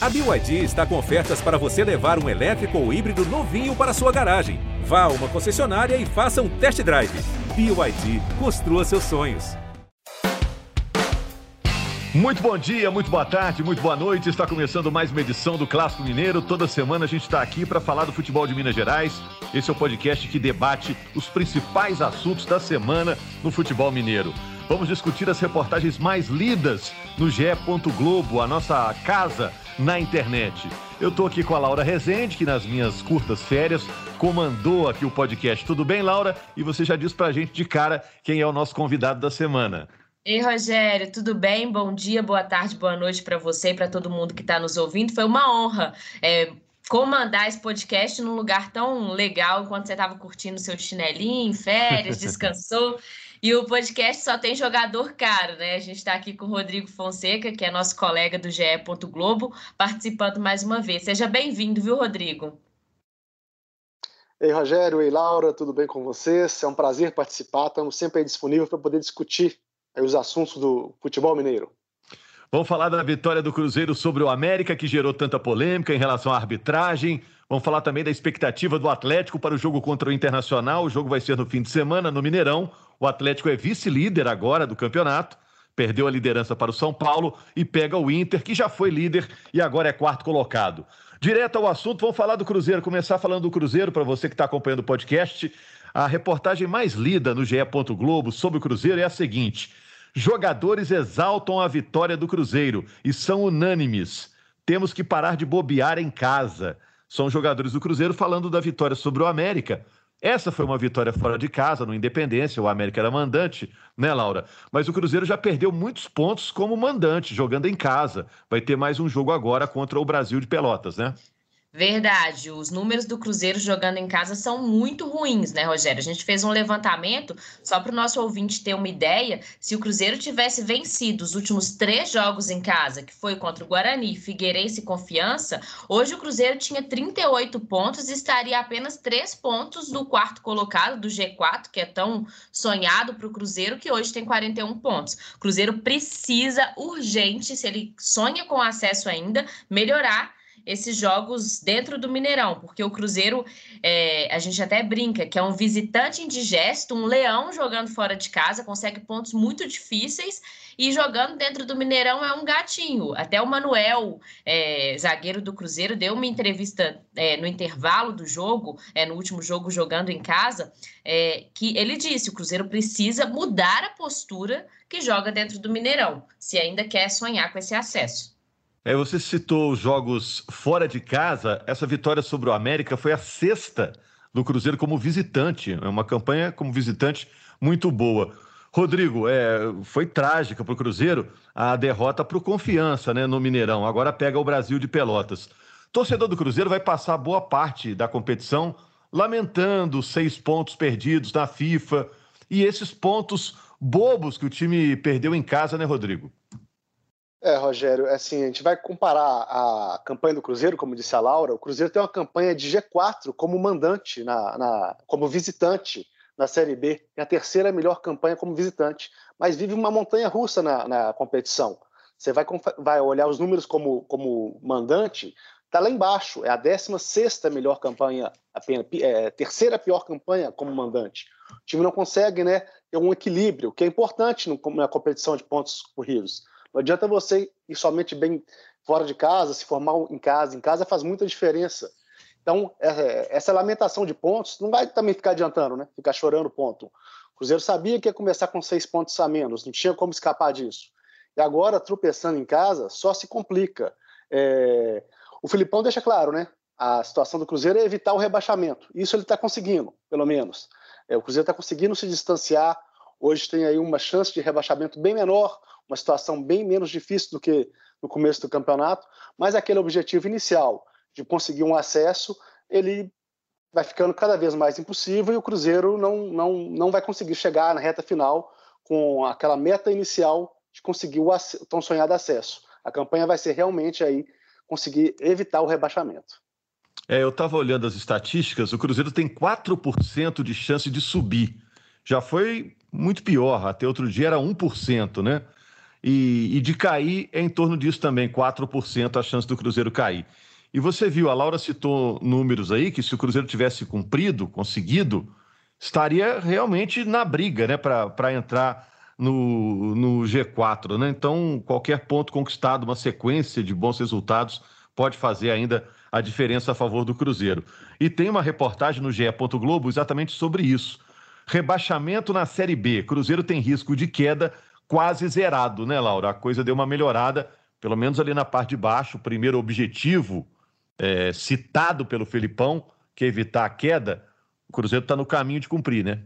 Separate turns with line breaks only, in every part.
A BYD está com ofertas para você levar um elétrico ou híbrido novinho para sua garagem. Vá a uma concessionária e faça um test drive. BYD, construa seus sonhos.
Muito bom dia, muito boa tarde, muito boa noite. Está começando mais uma edição do Clássico Mineiro. Toda semana a gente está aqui para falar do futebol de Minas Gerais. Esse é o podcast que debate os principais assuntos da semana no futebol mineiro. Vamos discutir as reportagens mais lidas no GE. Globo, a nossa casa na internet. Eu estou aqui com a Laura Rezende, que nas minhas curtas férias comandou aqui o podcast. Tudo bem, Laura? E você já disse para a gente de cara quem é o nosso convidado da semana.
Ei, Rogério, tudo bem? Bom dia, boa tarde, boa noite para você e para todo mundo que está nos ouvindo. Foi uma honra é, comandar esse podcast num lugar tão legal enquanto você estava curtindo seu chinelinho, férias, descansou. E o podcast só tem jogador caro, né? A gente está aqui com o Rodrigo Fonseca, que é nosso colega do GE. Globo, participando mais uma vez. Seja bem-vindo, viu, Rodrigo?
Ei, Rogério, ei, Laura, tudo bem com vocês? É um prazer participar. Estamos sempre disponíveis para poder discutir os assuntos do futebol mineiro.
Vamos falar da vitória do Cruzeiro sobre o América, que gerou tanta polêmica em relação à arbitragem. Vamos falar também da expectativa do Atlético para o jogo contra o Internacional. O jogo vai ser no fim de semana, no Mineirão. O Atlético é vice-líder agora do campeonato, perdeu a liderança para o São Paulo e pega o Inter, que já foi líder e agora é quarto colocado. Direto ao assunto, vamos falar do Cruzeiro. Começar falando do Cruzeiro, para você que está acompanhando o podcast. A reportagem mais lida no GE. Globo sobre o Cruzeiro é a seguinte: jogadores exaltam a vitória do Cruzeiro e são unânimes. Temos que parar de bobear em casa. São jogadores do Cruzeiro falando da vitória sobre o América. Essa foi uma vitória fora de casa, no Independência, o América era mandante, né, Laura? Mas o Cruzeiro já perdeu muitos pontos como mandante, jogando em casa. Vai ter mais um jogo agora contra o Brasil de Pelotas, né?
Verdade, os números do Cruzeiro jogando em casa são muito ruins, né, Rogério? A gente fez um levantamento, só para o nosso ouvinte ter uma ideia, se o Cruzeiro tivesse vencido os últimos três jogos em casa, que foi contra o Guarani, Figueirense e Confiança, hoje o Cruzeiro tinha 38 pontos e estaria apenas três pontos do quarto colocado, do G4, que é tão sonhado para o Cruzeiro, que hoje tem 41 pontos. O Cruzeiro precisa urgente, se ele sonha com acesso ainda, melhorar esses jogos dentro do Mineirão, porque o Cruzeiro, é, a gente até brinca que é um visitante indigesto, um leão jogando fora de casa, consegue pontos muito difíceis e jogando dentro do Mineirão é um gatinho. Até o Manuel, é, zagueiro do Cruzeiro, deu uma entrevista é, no intervalo do jogo, é, no último jogo jogando em casa, é, que ele disse: o Cruzeiro precisa mudar a postura que joga dentro do Mineirão, se ainda quer sonhar com esse acesso.
É, você citou os jogos fora de casa. Essa vitória sobre o América foi a sexta do Cruzeiro como visitante. É uma campanha como visitante muito boa. Rodrigo, é, foi trágica para o Cruzeiro a derrota para o Confiança né, no Mineirão. Agora pega o Brasil de Pelotas. Torcedor do Cruzeiro vai passar boa parte da competição lamentando seis pontos perdidos na FIFA e esses pontos bobos que o time perdeu em casa, né, Rodrigo?
É, Rogério, é assim, a gente vai comparar a campanha do Cruzeiro, como disse a Laura, o Cruzeiro tem uma campanha de G4 como mandante, na, na como visitante na Série B, é a terceira melhor campanha como visitante, mas vive uma montanha russa na, na competição. Você vai, vai olhar os números como, como mandante, está lá embaixo, é a 16 melhor campanha, apenas, é, terceira pior campanha como mandante. O time não consegue né, ter um equilíbrio, que é importante no, na competição de pontos corridos. Não adianta você ir somente bem fora de casa, se formar em casa. Em casa faz muita diferença. Então, é, essa lamentação de pontos não vai também ficar adiantando, né? Ficar chorando ponto. O Cruzeiro sabia que ia começar com seis pontos a menos, não tinha como escapar disso. E agora, tropeçando em casa, só se complica. É... O Filipão deixa claro, né? A situação do Cruzeiro é evitar o rebaixamento. Isso ele está conseguindo, pelo menos. É, o Cruzeiro está conseguindo se distanciar. Hoje tem aí uma chance de rebaixamento bem menor uma situação bem menos difícil do que no começo do campeonato, mas aquele objetivo inicial de conseguir um acesso, ele vai ficando cada vez mais impossível e o Cruzeiro não, não, não vai conseguir chegar na reta final com aquela meta inicial de conseguir o, o tão sonhado acesso. A campanha vai ser realmente aí conseguir evitar o rebaixamento.
É, eu estava olhando as estatísticas, o Cruzeiro tem 4% de chance de subir. Já foi muito pior, até outro dia era 1%, né? E, e de cair é em torno disso também, 4% a chance do Cruzeiro cair. E você viu, a Laura citou números aí que se o Cruzeiro tivesse cumprido, conseguido, estaria realmente na briga, né, para entrar no, no G4, né? Então, qualquer ponto conquistado, uma sequência de bons resultados, pode fazer ainda a diferença a favor do Cruzeiro. E tem uma reportagem no GE. Globo exatamente sobre isso. Rebaixamento na Série B. Cruzeiro tem risco de queda quase zerado, né, Laura? A coisa deu uma melhorada, pelo menos ali na parte de baixo. O primeiro objetivo é, citado pelo Felipão, que é evitar a queda, o Cruzeiro está no caminho de cumprir, né?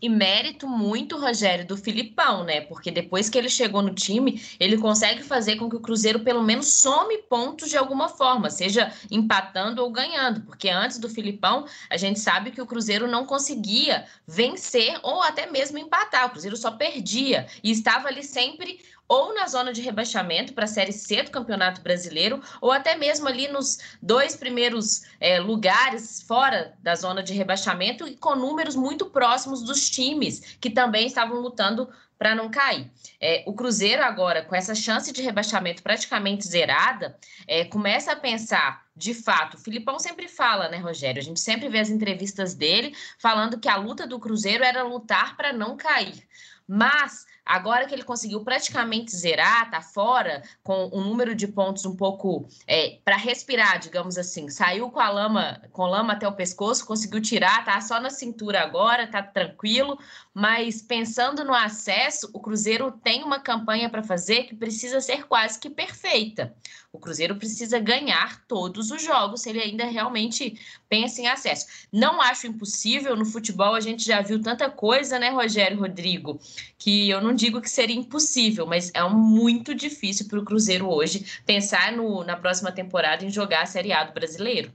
E mérito muito, Rogério, do Filipão, né? Porque depois que ele chegou no time, ele consegue fazer com que o Cruzeiro pelo menos some pontos de alguma forma, seja empatando ou ganhando. Porque antes do Filipão, a gente sabe que o Cruzeiro não conseguia vencer ou até mesmo empatar. O Cruzeiro só perdia e estava ali sempre ou na zona de rebaixamento para a Série C do Campeonato Brasileiro, ou até mesmo ali nos dois primeiros é, lugares fora da zona de rebaixamento e com números muito próximos dos times que também estavam lutando para não cair. É, o Cruzeiro agora, com essa chance de rebaixamento praticamente zerada, é, começa a pensar, de fato, o Filipão sempre fala, né, Rogério? A gente sempre vê as entrevistas dele falando que a luta do Cruzeiro era lutar para não cair. Mas Agora que ele conseguiu praticamente zerar, tá fora, com um número de pontos um pouco é, para respirar, digamos assim. Saiu com a lama, com lama até o pescoço, conseguiu tirar, tá só na cintura agora, tá tranquilo. Mas pensando no acesso, o Cruzeiro tem uma campanha para fazer que precisa ser quase que perfeita. O Cruzeiro precisa ganhar todos os jogos se ele ainda realmente pensa em acesso. Não acho impossível, no futebol a gente já viu tanta coisa, né, Rogério Rodrigo, que eu não digo que seria impossível, mas é muito difícil para o Cruzeiro hoje pensar no, na próxima temporada em jogar a Série A do brasileiro.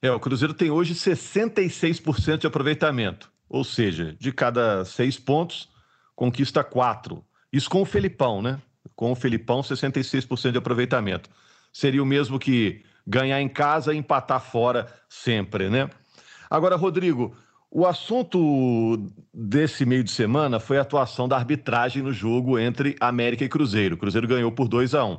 É, o Cruzeiro tem hoje 66% de aproveitamento, ou seja, de cada seis pontos, conquista quatro. Isso com o Felipão, né? Com o Felipão, 66% de aproveitamento seria o mesmo que ganhar em casa e empatar fora sempre, né? Agora, Rodrigo, o assunto desse meio de semana foi a atuação da arbitragem no jogo entre América e Cruzeiro. O Cruzeiro ganhou por 2 a 1.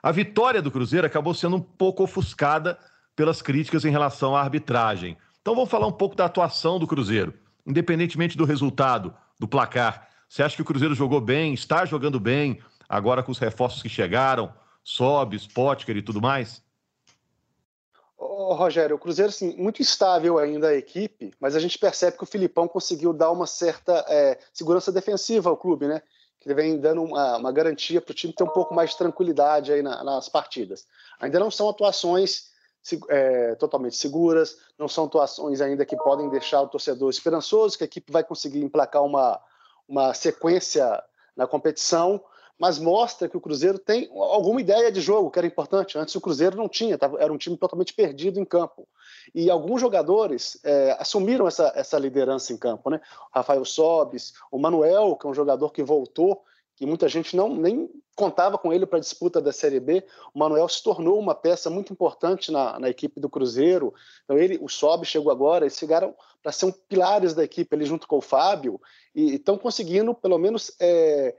A vitória do Cruzeiro acabou sendo um pouco ofuscada pelas críticas em relação à arbitragem. Então vamos falar um pouco da atuação do Cruzeiro, independentemente do resultado, do placar. Você acha que o Cruzeiro jogou bem, está jogando bem, agora com os reforços que chegaram? sobe, Potker e tudo mais?
Rogério, o Cruzeiro, assim, muito estável ainda a equipe, mas a gente percebe que o Filipão conseguiu dar uma certa é, segurança defensiva ao clube, né? Que ele vem dando uma, uma garantia para o time ter um pouco mais de tranquilidade aí na, nas partidas. Ainda não são atuações é, totalmente seguras, não são atuações ainda que podem deixar o torcedor esperançoso que a equipe vai conseguir emplacar uma, uma sequência na competição, mas mostra que o Cruzeiro tem alguma ideia de jogo, que era importante. Antes o Cruzeiro não tinha, era um time totalmente perdido em campo. E alguns jogadores é, assumiram essa, essa liderança em campo. Né? O Rafael Sobis, o Manuel, que é um jogador que voltou, que muita gente não nem contava com ele para a disputa da Série B. O Manuel se tornou uma peça muito importante na, na equipe do Cruzeiro. Então ele, o Sob chegou agora, eles chegaram para ser um pilares da equipe ali junto com o Fábio e estão conseguindo pelo menos é,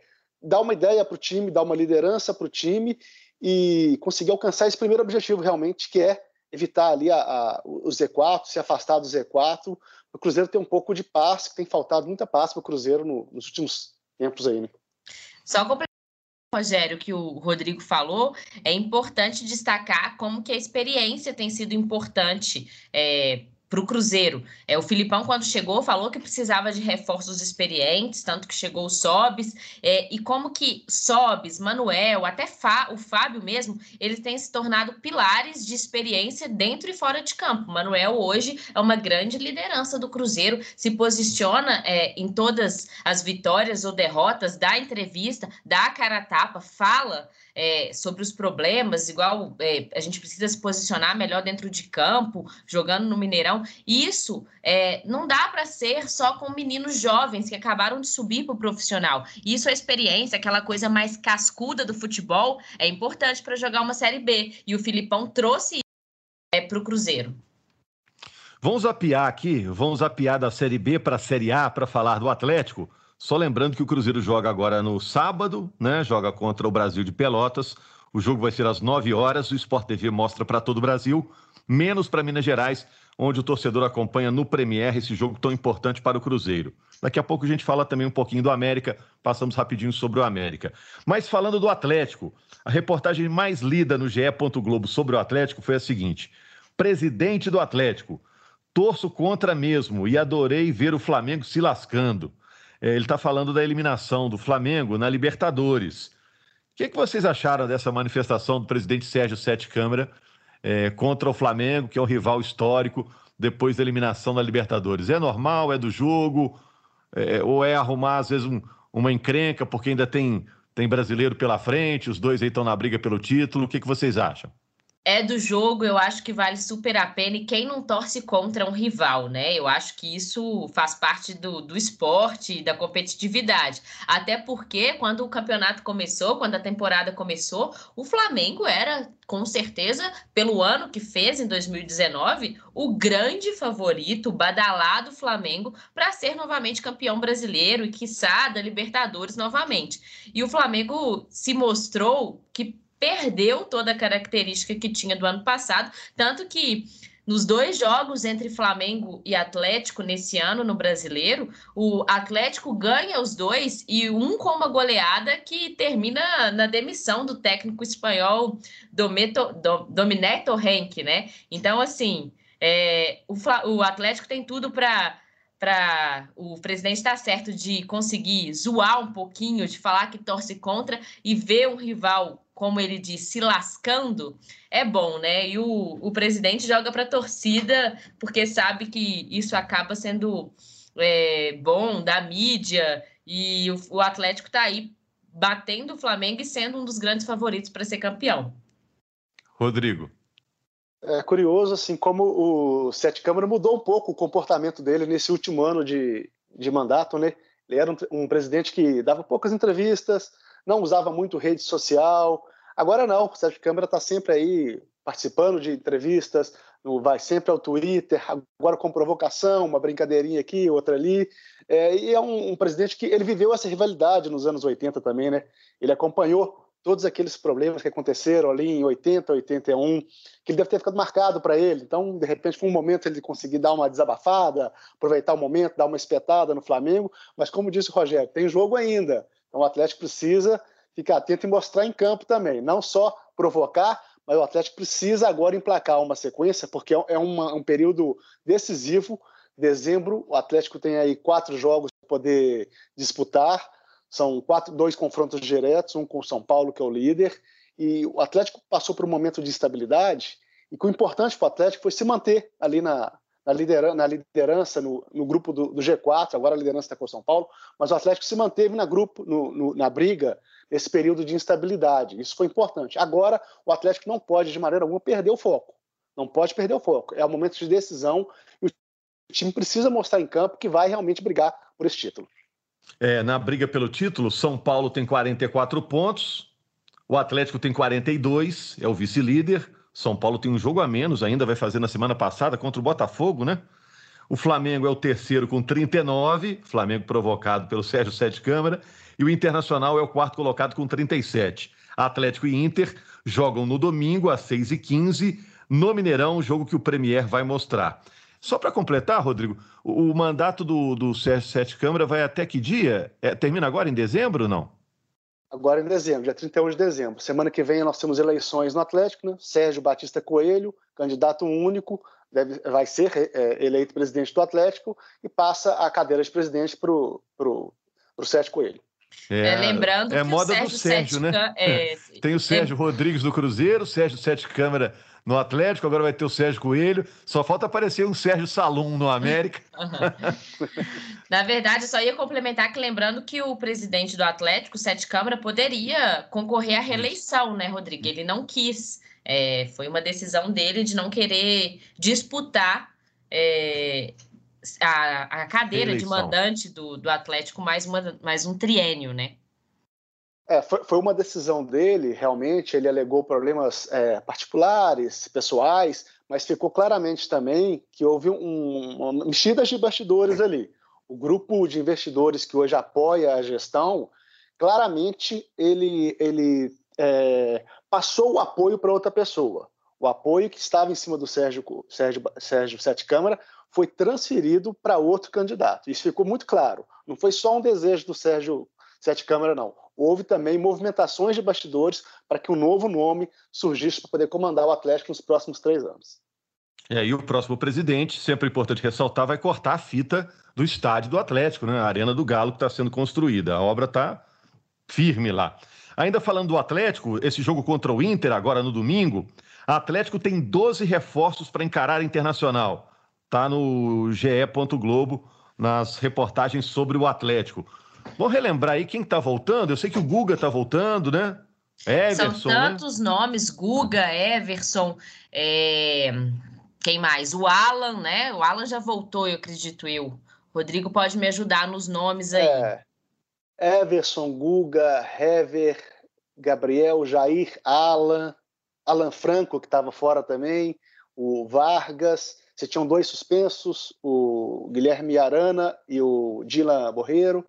dar uma ideia para o time, dar uma liderança para o time e conseguir alcançar esse primeiro objetivo realmente, que é evitar ali a, a, o Z4, se afastar do Z4. O Cruzeiro tem um pouco de passe, que tem faltado muita passe para o Cruzeiro no, nos últimos tempos aí, né?
Só completando, Rogério, que o Rodrigo falou, é importante destacar como que a experiência tem sido importante é, para o Cruzeiro. É, o Filipão, quando chegou, falou que precisava de reforços experientes, tanto que chegou o Sobis, é, e como que Sobis, Manuel, até Fá, o Fábio mesmo, eles têm se tornado pilares de experiência dentro e fora de campo. Manuel hoje é uma grande liderança do Cruzeiro, se posiciona é, em todas as vitórias ou derrotas, dá entrevista, dá a cara a tapa, fala é, sobre os problemas, igual é, a gente precisa se posicionar melhor dentro de campo, jogando no Mineirão. Isso é, não dá para ser só com meninos jovens que acabaram de subir para o profissional. Isso é experiência, aquela coisa mais cascuda do futebol, é importante para jogar uma Série B. E o Filipão trouxe isso é, para o Cruzeiro.
Vamos apiar aqui, vamos apiar da Série B para a Série A para falar do Atlético. Só lembrando que o Cruzeiro joga agora no sábado, né? Joga contra o Brasil de Pelotas. O jogo vai ser às 9 horas. O Sport TV mostra para todo o Brasil, menos para Minas Gerais, onde o torcedor acompanha no Premier esse jogo tão importante para o Cruzeiro. Daqui a pouco a gente fala também um pouquinho do América, passamos rapidinho sobre o América. Mas falando do Atlético, a reportagem mais lida no GE. Globo sobre o Atlético foi a seguinte: presidente do Atlético, torço contra mesmo e adorei ver o Flamengo se lascando. É, ele está falando da eliminação do Flamengo na Libertadores. O que, que, vocês acharam dessa manifestação do presidente Sérgio Sete Câmara é, contra o Flamengo, que é um rival histórico, depois da eliminação da Libertadores? É normal? É do jogo? É, ou é arrumar, às vezes, um, uma encrenca, porque ainda tem, tem brasileiro pela frente, os dois aí estão na briga pelo título? O que, que vocês acham?
É do jogo, eu acho que vale super a pena. E quem não torce contra um rival, né? Eu acho que isso faz parte do, do esporte, da competitividade. Até porque, quando o campeonato começou, quando a temporada começou, o Flamengo era, com certeza, pelo ano que fez em 2019, o grande favorito, o badalado Flamengo, para ser novamente campeão brasileiro e, quiçá, da Libertadores novamente. E o Flamengo se mostrou que perdeu toda a característica que tinha do ano passado, tanto que nos dois jogos entre Flamengo e Atlético nesse ano no Brasileiro, o Atlético ganha os dois e um com uma goleada que termina na demissão do técnico espanhol Dometo, Torrenque, né? Então, assim, é, o, o Atlético tem tudo para para o presidente estar tá certo de conseguir zoar um pouquinho, de falar que torce contra e ver um rival como ele diz, se lascando, é bom, né? E o, o presidente joga para a torcida porque sabe que isso acaba sendo é, bom da mídia e o, o Atlético está aí batendo o Flamengo e sendo um dos grandes favoritos para ser campeão.
Rodrigo.
É curioso, assim, como o Sete Câmara mudou um pouco o comportamento dele nesse último ano de, de mandato, né? Ele era um, um presidente que dava poucas entrevistas, não usava muito rede social. Agora não, o Sérgio Câmara está sempre aí participando de entrevistas, vai sempre ao Twitter, agora com provocação, uma brincadeirinha aqui, outra ali. É, e é um, um, presidente que ele viveu essa rivalidade nos anos 80 também, né? Ele acompanhou todos aqueles problemas que aconteceram ali em 80, 81, que ele deve ter ficado marcado para ele. Então, de repente, foi um momento ele conseguir dar uma desabafada, aproveitar o momento, dar uma espetada no Flamengo. Mas, como disse o Rogério, tem jogo ainda. Então, o Atlético precisa ficar atento e mostrar em campo também, não só provocar, mas o Atlético precisa agora emplacar uma sequência, porque é, é uma, um período decisivo. Dezembro, o Atlético tem aí quatro jogos para poder disputar. São quatro, dois confrontos diretos, um com o São Paulo, que é o líder. E o Atlético passou por um momento de instabilidade. E o importante para o Atlético foi se manter ali na, na, liderança, na liderança no, no, grupo do, do, G4, agora a liderança está com o São Paulo, mas o Atlético se manteve na, grupo, no, no, na briga nesse período de instabilidade. Isso foi importante. Agora, o Atlético não pode, de maneira alguma, perder o foco. Não pode perder o foco. É o momento de decisão e o time precisa mostrar em campo que vai realmente brigar por esse título.
É, na briga pelo título, São Paulo tem 44 pontos, o Atlético tem 42, é o vice-líder. São Paulo tem um jogo a menos ainda, vai fazer na semana passada contra o Botafogo, né? O Flamengo é o terceiro com 39, Flamengo provocado pelo Sérgio Sete Câmara, e o Internacional é o quarto colocado com 37. Atlético e Inter jogam no domingo às 6h15, no Mineirão, jogo que o Premier vai mostrar. Só para completar, Rodrigo, o, o mandato do, do Sérgio Sete Câmara vai até que dia? É, termina agora em dezembro ou não?
Agora em dezembro, dia 31 de dezembro. Semana que vem nós temos eleições no Atlético, né? Sérgio Batista Coelho, candidato único, deve, vai ser é, eleito presidente do Atlético e passa a cadeira de presidente para o Sérgio Coelho.
É, é, lembrando
é que moda o Sérgio do Sérgio, Sete né? É, Tem o Sérgio Rodrigues do Cruzeiro, Sérgio Sete Câmara no Atlético, agora vai ter o Sérgio Coelho. Só falta aparecer um Sérgio Salum no América.
Uhum. Na verdade, só ia complementar que lembrando que o presidente do Atlético, Sete Câmara, poderia concorrer à reeleição, né, Rodrigo? Ele não quis. É, foi uma decisão dele de não querer disputar é, a, a, cadeira reeleição. de mandante do, do Atlético mais, uma, mais um triênio, né?
É, foi, foi, uma decisão dele, realmente, ele alegou problemas é, particulares, pessoais, mas ficou claramente também que houve um, uma mexida de bastidores ali. o grupo de investidores que hoje apoia a gestão, claramente ele, ele é, passou o apoio para outra pessoa. O apoio que estava em cima do Sérgio, Sérgio, Sérgio Sete Câmara foi transferido para outro candidato. Isso ficou muito claro. Não foi só um desejo do Sérgio Sete Câmara, não. Houve também movimentações de bastidores para que um novo nome surgisse para poder comandar o Atlético nos próximos três anos.
E aí o próximo presidente, sempre importante ressaltar, vai cortar a fita do estádio do Atlético, né? a Arena do Galo que está sendo construída. A obra está firme lá. Ainda falando do Atlético, esse jogo contra o Inter, agora no domingo, a Atlético tem 12 reforços para encarar a Internacional. Está no GE. Globo, nas reportagens sobre o Atlético. Vamos relembrar aí quem está voltando? Eu sei que o Guga está voltando, né?
Everson, São né? tantos né? nomes, Guga, Everson, é... quem mais? O Alan, né? O Alan já voltou, eu acredito eu. Rodrigo pode me ajudar nos nomes aí. É.
Everson, Guga, Hever, Gabriel, Jair, Alan, Alan Franco, que estava fora também, o Vargas. Você tinham dois suspensos, o Guilherme Arana e o Dylan Borreiro.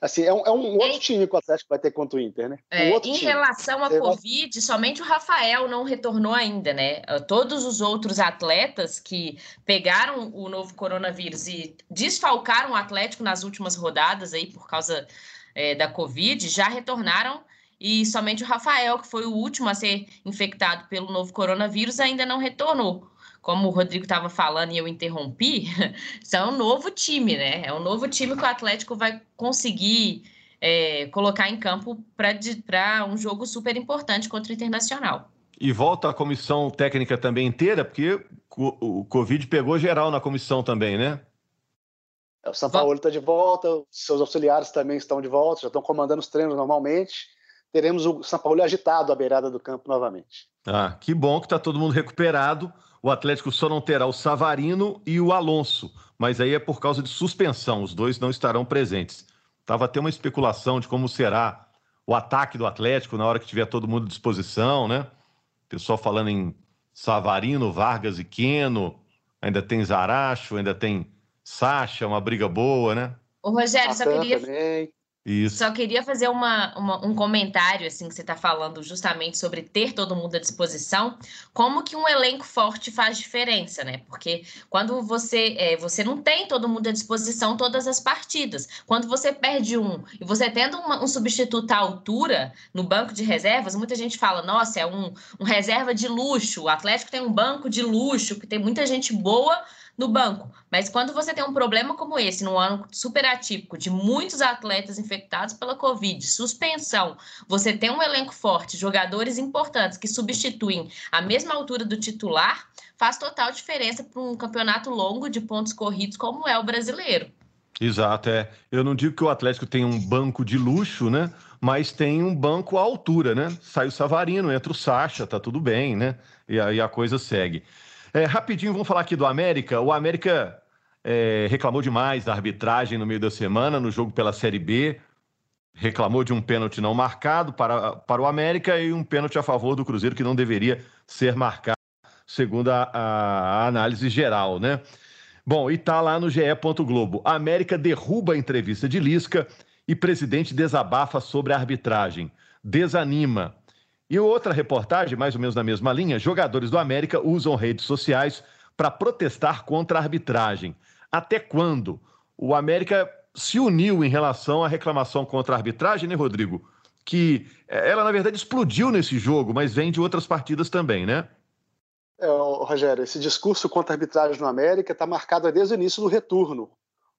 Assim, é um, é um outro time que o Atlético vai ter contra o Inter, né?
É,
um
em time. relação à Covid, somente o Rafael não retornou ainda, né? Todos os outros atletas que pegaram o novo coronavírus e desfalcaram o Atlético nas últimas rodadas aí por causa é, da Covid já retornaram e somente o Rafael, que foi o último a ser infectado pelo novo coronavírus, ainda não retornou. Como o Rodrigo estava falando e eu interrompi, são um novo time, né? É um novo time que o Atlético vai conseguir é, colocar em campo para um jogo super importante contra o Internacional.
E volta a comissão técnica também inteira, porque o Covid pegou geral na comissão também, né?
É, o São Paulo está de volta, seus auxiliares também estão de volta, já estão comandando os treinos normalmente. Teremos o São Paulo agitado à beirada do campo novamente.
Ah, que bom que está todo mundo recuperado. O Atlético só não terá o Savarino e o Alonso, mas aí é por causa de suspensão, os dois não estarão presentes. Tava até uma especulação de como será o ataque do Atlético na hora que tiver todo mundo à disposição, né? Pessoal falando em Savarino, Vargas e Queno, ainda tem Zaracho, ainda tem Sacha, uma briga boa, né?
O Rogério, só queria. Também. Isso. Só queria fazer uma, uma, um comentário, assim, que você está falando justamente sobre ter todo mundo à disposição, como que um elenco forte faz diferença, né? Porque quando você, é, você não tem todo mundo à disposição todas as partidas. Quando você perde um e você tendo uma, um substituto à altura no banco de reservas, muita gente fala, nossa, é um, um reserva de luxo, o Atlético tem um banco de luxo, que tem muita gente boa no banco. Mas quando você tem um problema como esse, num ano super atípico, de muitos atletas infectados pela Covid, suspensão, você tem um elenco forte, jogadores importantes que substituem a mesma altura do titular, faz total diferença para um campeonato longo de pontos corridos como é o brasileiro.
Exato, é. Eu não digo que o Atlético tem um banco de luxo, né? Mas tem um banco à altura, né? Sai o Savarino, entra o Sacha, tá tudo bem, né? E aí a coisa segue. É, rapidinho, vamos falar aqui do América. O América é, reclamou demais da arbitragem no meio da semana, no jogo pela Série B. Reclamou de um pênalti não marcado para, para o América e um pênalti a favor do Cruzeiro que não deveria ser marcado, segundo a, a análise geral, né? Bom, e tá lá no GE. Globo. América derruba a entrevista de Lisca e presidente desabafa sobre a arbitragem. Desanima. E outra reportagem, mais ou menos na mesma linha: jogadores do América usam redes sociais para protestar contra a arbitragem. Até quando? O América se uniu em relação à reclamação contra a arbitragem, né, Rodrigo? Que eh, ela, na verdade, explodiu nesse jogo, mas vem de outras partidas também, né?
É, Rogério, esse discurso contra a arbitragem no América está marcado desde o início do retorno.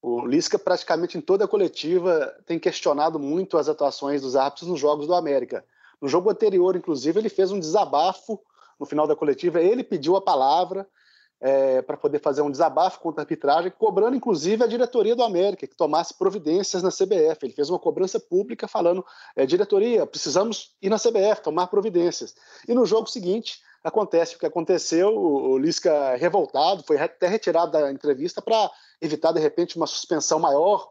O Lisca, praticamente em toda a coletiva, tem questionado muito as atuações dos árbitros nos jogos do América. No jogo anterior, inclusive, ele fez um desabafo no final da coletiva. Ele pediu a palavra é, para poder fazer um desabafo contra a arbitragem, cobrando inclusive a diretoria do América que tomasse providências na CBF. Ele fez uma cobrança pública falando: é, diretoria, precisamos ir na CBF, tomar providências. E no jogo seguinte, acontece o que aconteceu, o Lisca revoltado, foi até retirado da entrevista para evitar, de repente, uma suspensão maior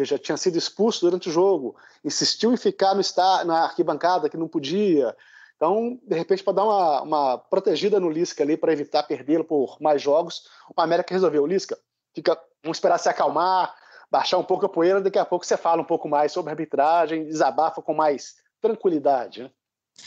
porque já tinha sido expulso durante o jogo, insistiu em ficar no está, na arquibancada que não podia. Então, de repente, para dar uma, uma protegida no Lisca ali, para evitar perdê-lo por mais jogos, o América resolveu: Lisca, fica, vamos esperar se acalmar, baixar um pouco a poeira, daqui a pouco você fala um pouco mais sobre arbitragem, desabafa com mais tranquilidade.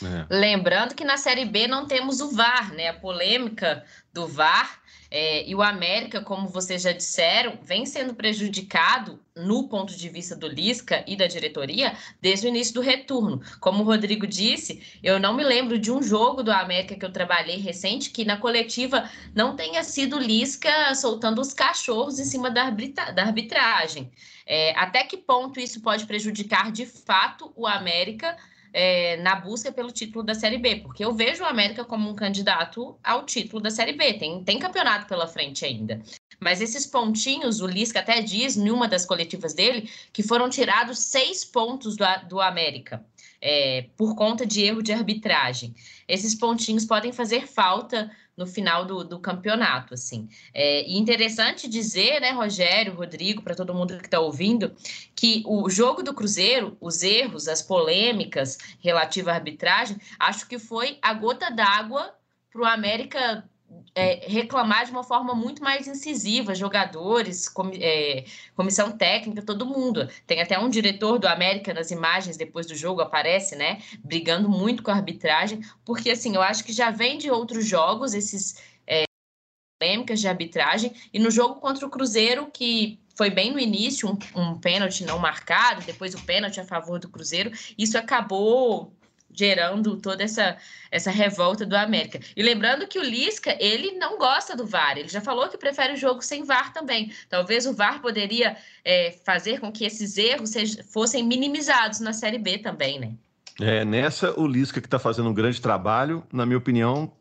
Né?
É. Lembrando que na Série B não temos o VAR, né? A polêmica do VAR é, e o América, como vocês já disseram, vem sendo prejudicado no ponto de vista do Lisca e da diretoria desde o início do retorno. Como o Rodrigo disse, eu não me lembro de um jogo do América que eu trabalhei recente que na coletiva não tenha sido Lisca soltando os cachorros em cima da, arbitra da arbitragem. É, até que ponto isso pode prejudicar de fato o América? É, na busca pelo título da Série B, porque eu vejo o América como um candidato ao título da Série B. Tem, tem campeonato pela frente ainda. Mas esses pontinhos, o Lisca até diz em uma das coletivas dele que foram tirados seis pontos do, do América. É, por conta de erro de arbitragem. Esses pontinhos podem fazer falta no final do, do campeonato, assim. É, e interessante dizer, né, Rogério, Rodrigo, para todo mundo que está ouvindo, que o jogo do Cruzeiro, os erros, as polêmicas relativas à arbitragem, acho que foi a gota d'água para o América é, reclamar de uma forma muito mais incisiva, jogadores, é, comissão técnica, todo mundo. Tem até um diretor do América nas imagens depois do jogo, aparece, né? Brigando muito com a arbitragem, porque assim, eu acho que já vem de outros jogos esses é, polêmicas de arbitragem, e no jogo contra o Cruzeiro, que foi bem no início, um, um pênalti não marcado, depois o pênalti a favor do Cruzeiro, isso acabou gerando toda essa, essa revolta do América. E lembrando que o Lisca, ele não gosta do VAR, ele já falou que prefere o jogo sem VAR também. Talvez o VAR poderia é, fazer com que esses erros sejam, fossem minimizados na Série B também, né?
É, nessa, o Lisca que está fazendo um grande trabalho, na minha opinião,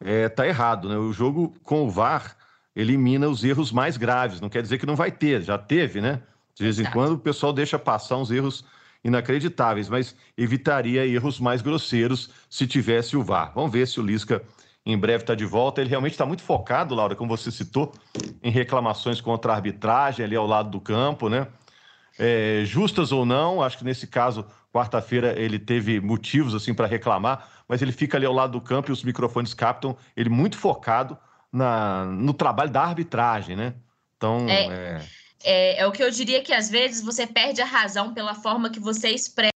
está é, tá errado. Né? O jogo com o VAR elimina os erros mais graves. Não quer dizer que não vai ter, já teve, né? De vez em quando o pessoal deixa passar uns erros inacreditáveis, mas evitaria erros mais grosseiros se tivesse o VAR. Vamos ver se o Lisca em breve está de volta. Ele realmente está muito focado, Laura, como você citou, em reclamações contra a arbitragem ali ao lado do campo, né? É, justas ou não, acho que nesse caso, quarta-feira, ele teve motivos assim para reclamar, mas ele fica ali ao lado do campo e os microfones captam ele muito focado na, no trabalho da arbitragem, né?
Então, é... é é, é o que eu diria que às vezes você perde a razão pela forma que você expressa.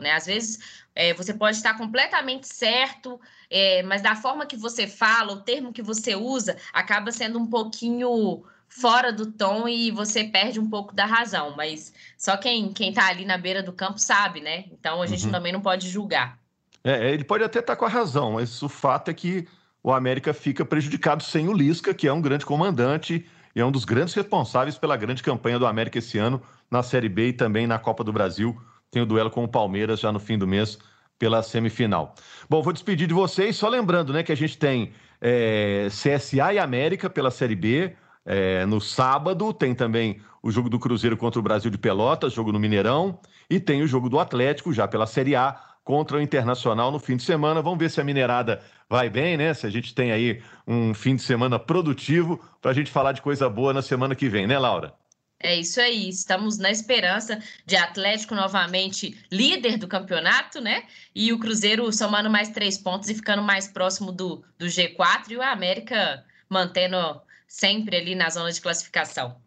Né? Às vezes é, você pode estar completamente certo, é, mas da forma que você fala, o termo que você usa, acaba sendo um pouquinho fora do tom e você perde um pouco da razão. Mas só quem quem está ali na beira do campo sabe, né? Então a gente uhum. também não pode julgar.
É, ele pode até estar tá com a razão, mas o fato é que o América fica prejudicado sem o Lisca, que é um grande comandante e é um dos grandes responsáveis pela grande campanha do América esse ano na Série B e também na Copa do Brasil. Tem o duelo com o Palmeiras já no fim do mês pela semifinal. Bom, vou despedir de vocês, só lembrando né, que a gente tem é, CSA e América pela Série B. É, no sábado tem também o jogo do Cruzeiro contra o Brasil de Pelotas, jogo no Mineirão, e tem o jogo do Atlético já pela Série A contra o Internacional no fim de semana. Vamos ver se a Mineirada vai bem, né? Se a gente tem aí um fim de semana produtivo para a gente falar de coisa boa na semana que vem, né, Laura?
É isso aí, estamos na esperança de Atlético novamente líder do campeonato, né? E o Cruzeiro somando mais três pontos e ficando mais próximo do, do G4 e o América mantendo sempre ali na zona de classificação.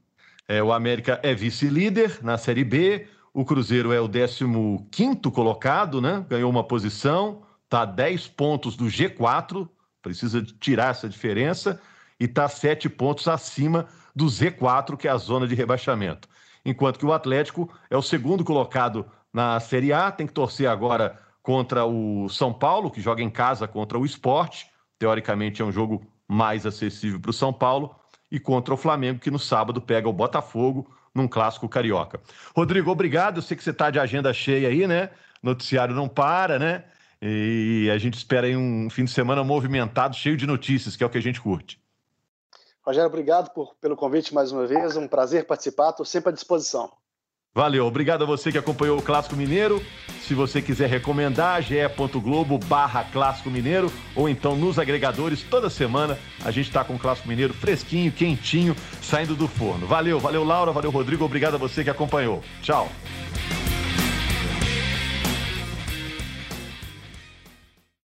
É, o América é vice-líder na Série B, o Cruzeiro é o 15 colocado, né? Ganhou uma posição, está a 10 pontos do G4, precisa tirar essa diferença, e está 7 pontos acima do Z4, que é a zona de rebaixamento. Enquanto que o Atlético é o segundo colocado na Série A, tem que torcer agora contra o São Paulo, que joga em casa contra o Esporte. Teoricamente é um jogo mais acessível para o São Paulo. E contra o Flamengo, que no sábado pega o Botafogo num clássico carioca. Rodrigo, obrigado. Eu sei que você está de agenda cheia aí, né? Noticiário não para, né? E a gente espera aí um fim de semana movimentado, cheio de notícias, que é o que a gente curte.
Rogério, obrigado por, pelo convite mais uma vez. Um prazer participar, estou sempre à disposição.
Valeu, obrigado a você que acompanhou o Clássico Mineiro. Se você quiser recomendar, ge.globo barra Clássico Mineiro ou então nos agregadores, toda semana a gente está com o Clássico Mineiro fresquinho, quentinho, saindo do forno. Valeu, valeu Laura, valeu Rodrigo, obrigado a você que acompanhou. Tchau.